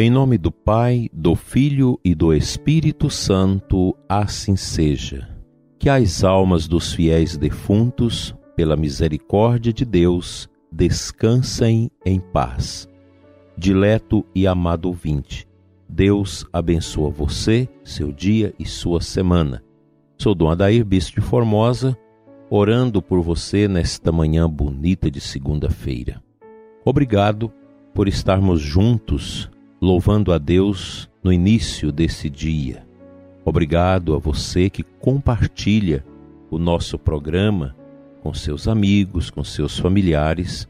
Em nome do Pai, do Filho e do Espírito Santo, assim seja. Que as almas dos fiéis defuntos, pela misericórdia de Deus, descansem em paz. Dileto e amado ouvinte, Deus abençoa você, seu dia e sua semana. Sou Dom Adair, bispo de Formosa, orando por você nesta manhã bonita de segunda-feira. Obrigado por estarmos juntos louvando a Deus no início desse dia. Obrigado a você que compartilha o nosso programa com seus amigos, com seus familiares,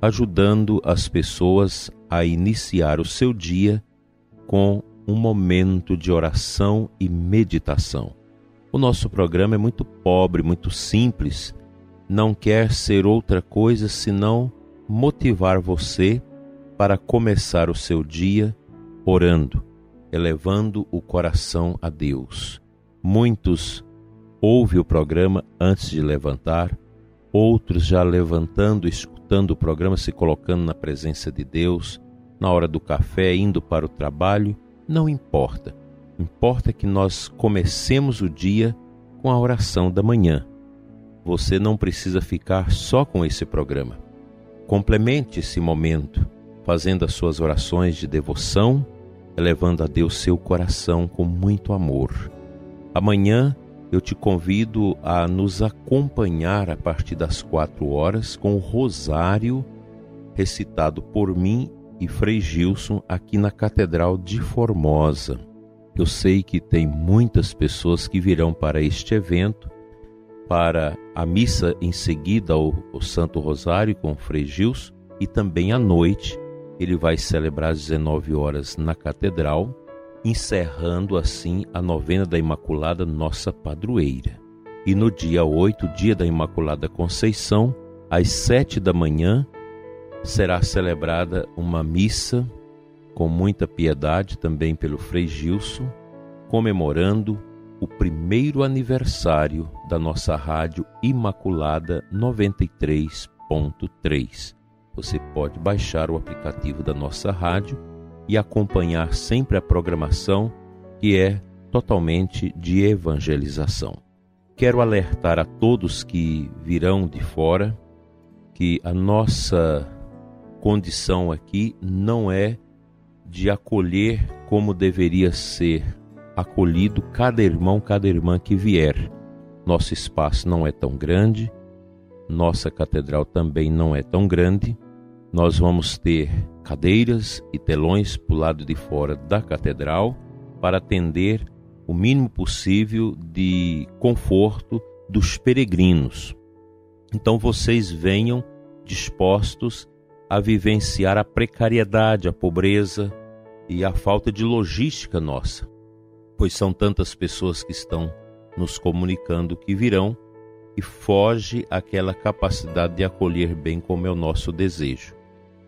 ajudando as pessoas a iniciar o seu dia com um momento de oração e meditação. O nosso programa é muito pobre, muito simples, não quer ser outra coisa senão motivar você para começar o seu dia orando, elevando o coração a Deus. Muitos ouvem o programa antes de levantar, outros já levantando, escutando o programa, se colocando na presença de Deus, na hora do café, indo para o trabalho, não importa. Importa que nós comecemos o dia com a oração da manhã. Você não precisa ficar só com esse programa. Complemente esse momento fazendo as suas orações de devoção, elevando a Deus seu coração com muito amor. Amanhã eu te convido a nos acompanhar a partir das quatro horas com o rosário recitado por mim e Frei Gilson aqui na Catedral de Formosa. Eu sei que tem muitas pessoas que virão para este evento, para a missa em seguida ao, Santo Rosário com Frei Gilson e também à noite ele vai celebrar às 19 horas na Catedral, encerrando assim a novena da Imaculada Nossa Padroeira. E no dia 8, dia da Imaculada Conceição, às 7 da manhã, será celebrada uma missa com muita piedade também pelo Frei Gilson, comemorando o primeiro aniversário da nossa rádio Imaculada 93.3 você pode baixar o aplicativo da nossa rádio e acompanhar sempre a programação que é totalmente de evangelização. Quero alertar a todos que virão de fora que a nossa condição aqui não é de acolher como deveria ser acolhido cada irmão, cada irmã que vier. Nosso espaço não é tão grande, nossa catedral também não é tão grande nós vamos ter cadeiras e telões para o lado de fora da catedral para atender o mínimo possível de conforto dos peregrinos. Então vocês venham dispostos a vivenciar a precariedade, a pobreza e a falta de logística nossa, pois são tantas pessoas que estão nos comunicando que virão e foge aquela capacidade de acolher bem como é o nosso desejo.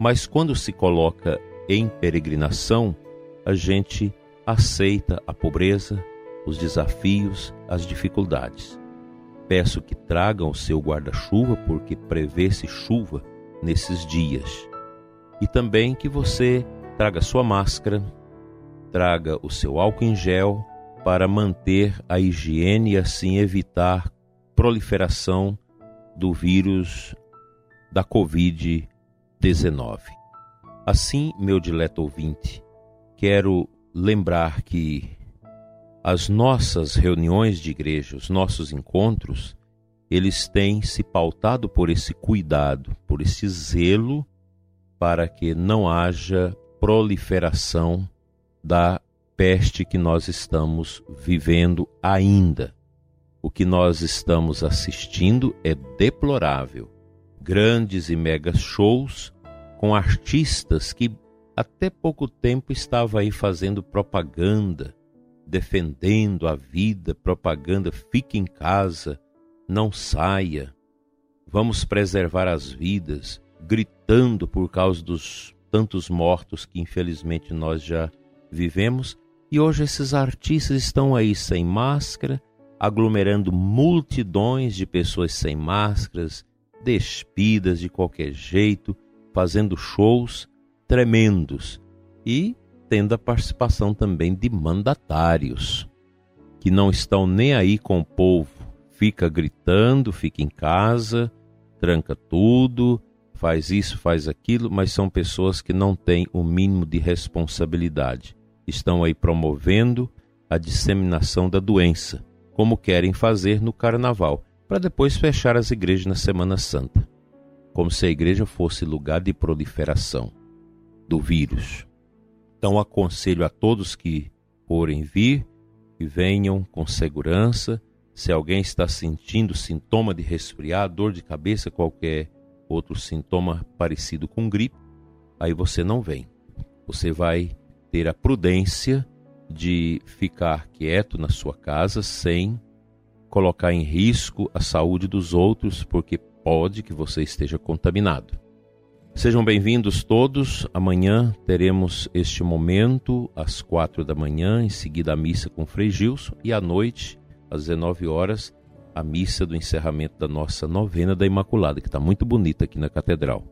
Mas quando se coloca em peregrinação, a gente aceita a pobreza, os desafios, as dificuldades. Peço que tragam o seu guarda-chuva, porque prevê-se chuva nesses dias. E também que você traga sua máscara, traga o seu álcool em gel para manter a higiene e assim evitar proliferação do vírus da Covid 19. Assim, meu dileto ouvinte, quero lembrar que as nossas reuniões de igreja, os nossos encontros, eles têm se pautado por esse cuidado, por esse zelo para que não haja proliferação da peste que nós estamos vivendo ainda. O que nós estamos assistindo é deplorável grandes e mega shows com artistas que até pouco tempo estava aí fazendo propaganda, defendendo a vida, propaganda fique em casa, não saia, vamos preservar as vidas, gritando por causa dos tantos mortos que infelizmente nós já vivemos, e hoje esses artistas estão aí sem máscara, aglomerando multidões de pessoas sem máscaras, despidas de qualquer jeito, fazendo shows tremendos. E tendo a participação também de mandatários que não estão nem aí com o povo, fica gritando, fica em casa, tranca tudo, faz isso, faz aquilo, mas são pessoas que não têm o mínimo de responsabilidade. Estão aí promovendo a disseminação da doença, como querem fazer no carnaval, para depois fechar as igrejas na Semana Santa, como se a igreja fosse lugar de proliferação do vírus. Então aconselho a todos que forem vir, que venham com segurança. Se alguém está sentindo sintoma de resfriado, dor de cabeça, qualquer outro sintoma parecido com gripe, aí você não vem. Você vai ter a prudência de ficar quieto na sua casa sem colocar em risco a saúde dos outros, porque pode que você esteja contaminado. Sejam bem-vindos todos. Amanhã teremos este momento às quatro da manhã, em seguida a missa com Frei Gilson e à noite, às 19 horas, a missa do encerramento da nossa novena da Imaculada, que está muito bonita aqui na Catedral.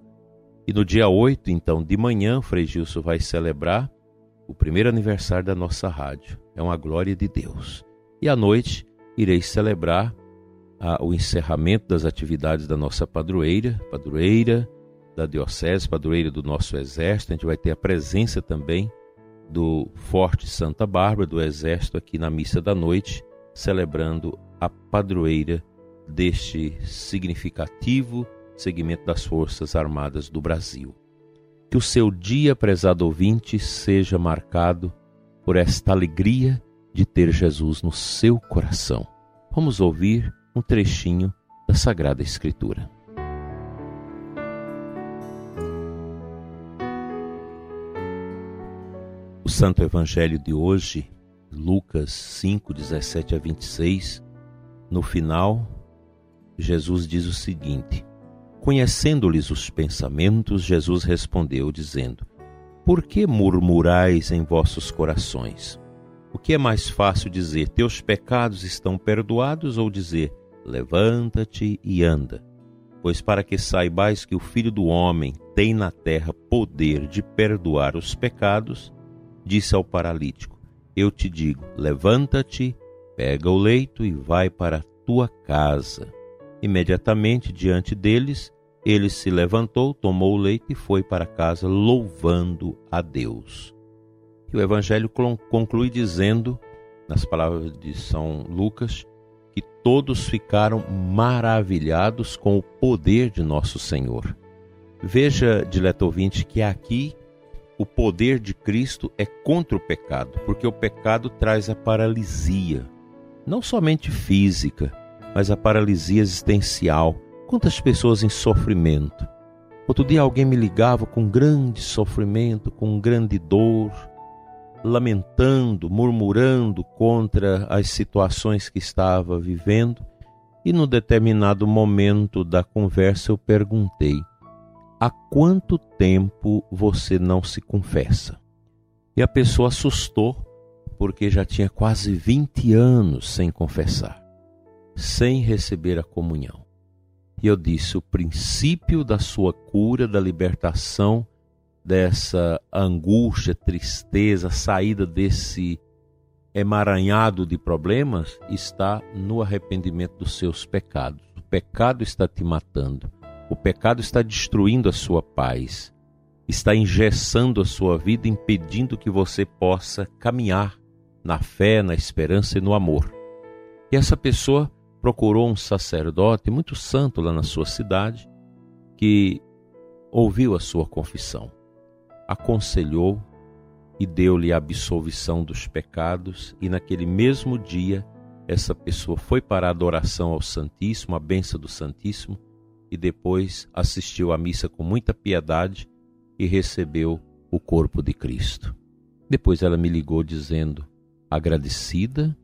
E no dia 8, então, de manhã, Frei Gilson vai celebrar o primeiro aniversário da nossa rádio. É uma glória de Deus. E à noite, irei celebrar a, o encerramento das atividades da nossa padroeira, padroeira da Diocese, padroeira do nosso Exército. A gente vai ter a presença também do Forte Santa Bárbara, do Exército, aqui na missa da noite, celebrando a padroeira deste significativo segmento das Forças Armadas do Brasil. Que o seu dia, prezado ouvinte, seja marcado por esta alegria de ter Jesus no seu coração. Vamos ouvir um trechinho da Sagrada Escritura. O Santo Evangelho de hoje, Lucas 5, 17 a 26, no final, Jesus diz o seguinte: Conhecendo-lhes os pensamentos, Jesus respondeu, dizendo: Por que murmurais em vossos corações? O que é mais fácil dizer: Teus pecados estão perdoados, ou dizer: Levanta-te e anda? Pois para que saibais que o Filho do Homem tem na terra poder de perdoar os pecados, disse ao paralítico: Eu te digo, levanta-te, pega o leito e vai para a tua casa. Imediatamente diante deles, ele se levantou, tomou o leito e foi para casa, louvando a Deus. E o Evangelho conclui dizendo, nas palavras de São Lucas, que todos ficaram maravilhados com o poder de nosso Senhor. Veja, dileto ouvinte, que aqui o poder de Cristo é contra o pecado, porque o pecado traz a paralisia, não somente física, mas a paralisia existencial. Quantas pessoas em sofrimento? Outro dia alguém me ligava com grande sofrimento, com grande dor, lamentando, murmurando contra as situações que estava vivendo, e no determinado momento da conversa eu perguntei: há quanto tempo você não se confessa? E a pessoa assustou, porque já tinha quase 20 anos sem confessar sem receber a comunhão. E eu disse: o princípio da sua cura, da libertação dessa angústia, tristeza, saída desse emaranhado de problemas está no arrependimento dos seus pecados. O pecado está te matando. O pecado está destruindo a sua paz. Está engessando a sua vida, impedindo que você possa caminhar na fé, na esperança e no amor. E essa pessoa procurou um sacerdote muito santo lá na sua cidade, que ouviu a sua confissão, aconselhou e deu-lhe a absolvição dos pecados, e naquele mesmo dia essa pessoa foi para a adoração ao Santíssimo, a benção do Santíssimo, e depois assistiu à missa com muita piedade e recebeu o corpo de Cristo. Depois ela me ligou dizendo, agradecida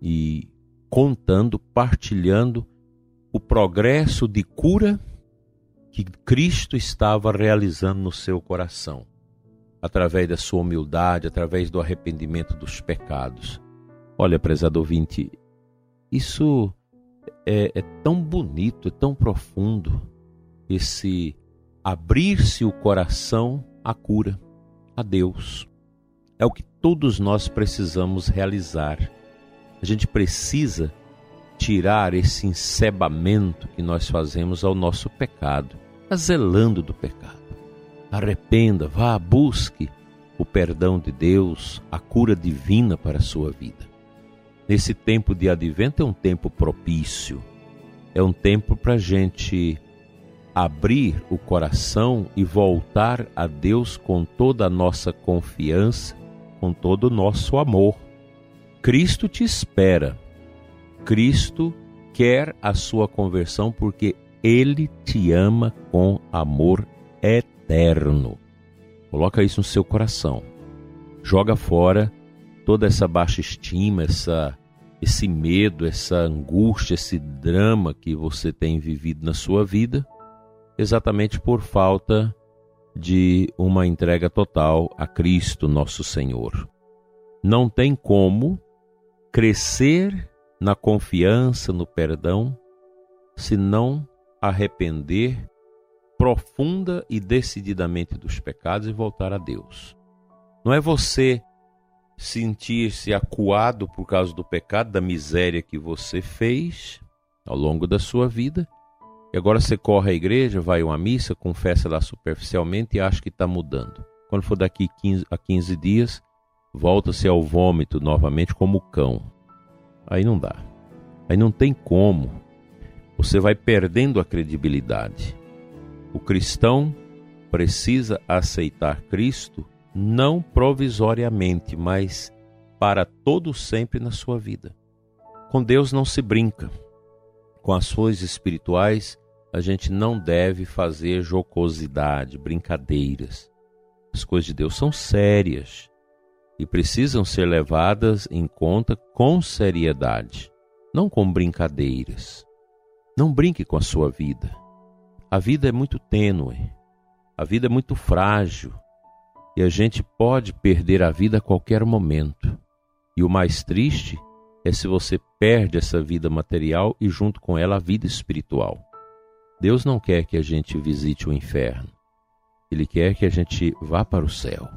e contando, partilhando o progresso de cura que Cristo estava realizando no seu coração, através da sua humildade, através do arrependimento dos pecados. Olha, prezado ouvinte, isso é, é tão bonito, é tão profundo, esse abrir-se o coração à cura, a Deus. é o que todos nós precisamos realizar. A gente precisa tirar esse encebamento que nós fazemos ao nosso pecado, azelando do pecado. Arrependa, vá, busque o perdão de Deus, a cura divina para a sua vida. Nesse tempo de advento é um tempo propício, é um tempo para a gente abrir o coração e voltar a Deus com toda a nossa confiança, com todo o nosso amor. Cristo te espera. Cristo quer a sua conversão porque ele te ama com amor eterno. Coloca isso no seu coração. Joga fora toda essa baixa estima, essa esse medo, essa angústia, esse drama que você tem vivido na sua vida exatamente por falta de uma entrega total a Cristo, nosso Senhor. Não tem como crescer na confiança, no perdão, se não arrepender profunda e decididamente dos pecados e voltar a Deus. Não é você sentir-se acuado por causa do pecado, da miséria que você fez ao longo da sua vida, e agora você corre à igreja, vai a uma missa, confessa lá superficialmente e acha que está mudando. Quando for daqui 15, a 15 dias, volta-se ao vômito novamente como cão. Aí não dá. Aí não tem como. Você vai perdendo a credibilidade. O cristão precisa aceitar Cristo não provisoriamente, mas para todo sempre na sua vida. Com Deus não se brinca. Com coisas espirituais a gente não deve fazer jocosidade, brincadeiras. As coisas de Deus são sérias e precisam ser levadas em conta com seriedade, não com brincadeiras. Não brinque com a sua vida. A vida é muito tênue, a vida é muito frágil e a gente pode perder a vida a qualquer momento. E o mais triste é se você perde essa vida material e, junto com ela, a vida espiritual. Deus não quer que a gente visite o inferno. Ele quer que a gente vá para o céu.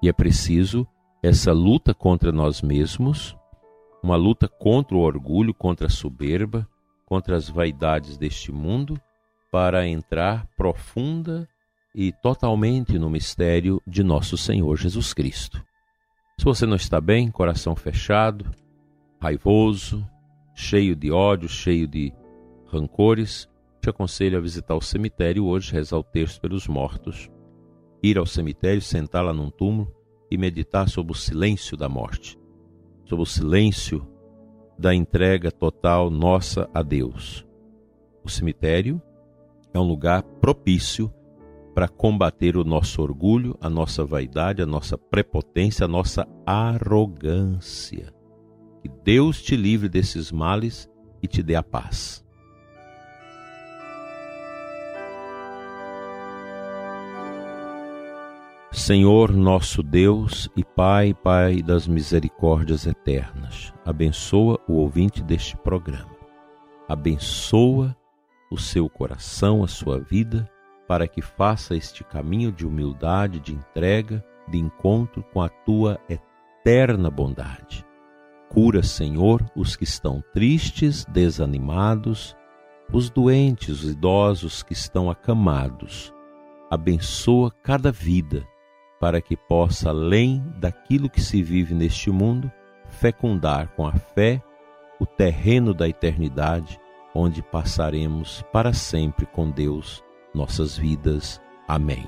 E é preciso essa luta contra nós mesmos, uma luta contra o orgulho, contra a soberba, contra as vaidades deste mundo, para entrar profunda e totalmente no mistério de nosso Senhor Jesus Cristo. Se você não está bem, coração fechado, raivoso, cheio de ódio, cheio de rancores, te aconselho a visitar o cemitério hoje, rezar o texto pelos mortos, ir ao cemitério, sentar lá num túmulo e meditar sobre o silêncio da morte, sobre o silêncio da entrega total nossa a Deus. O cemitério é um lugar propício para combater o nosso orgulho, a nossa vaidade, a nossa prepotência, a nossa arrogância. Que Deus te livre desses males e te dê a paz. Senhor nosso Deus e Pai, Pai das misericórdias eternas, abençoa o ouvinte deste programa. Abençoa o seu coração, a sua vida, para que faça este caminho de humildade, de entrega, de encontro com a tua eterna bondade. Cura, Senhor, os que estão tristes, desanimados, os doentes, os idosos que estão acamados. Abençoa cada vida para que possa, além daquilo que se vive neste mundo, fecundar com a fé o terreno da eternidade, onde passaremos para sempre com Deus nossas vidas. Amém.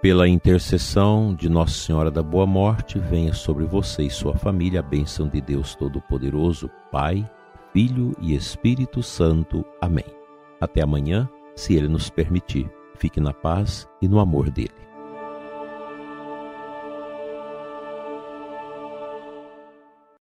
Pela intercessão de Nossa Senhora da Boa Morte, venha sobre você e sua família a bênção de Deus Todo-Poderoso, Pai, Filho e Espírito Santo. Amém. Até amanhã, se Ele nos permitir. Fique na paz e no amor dele.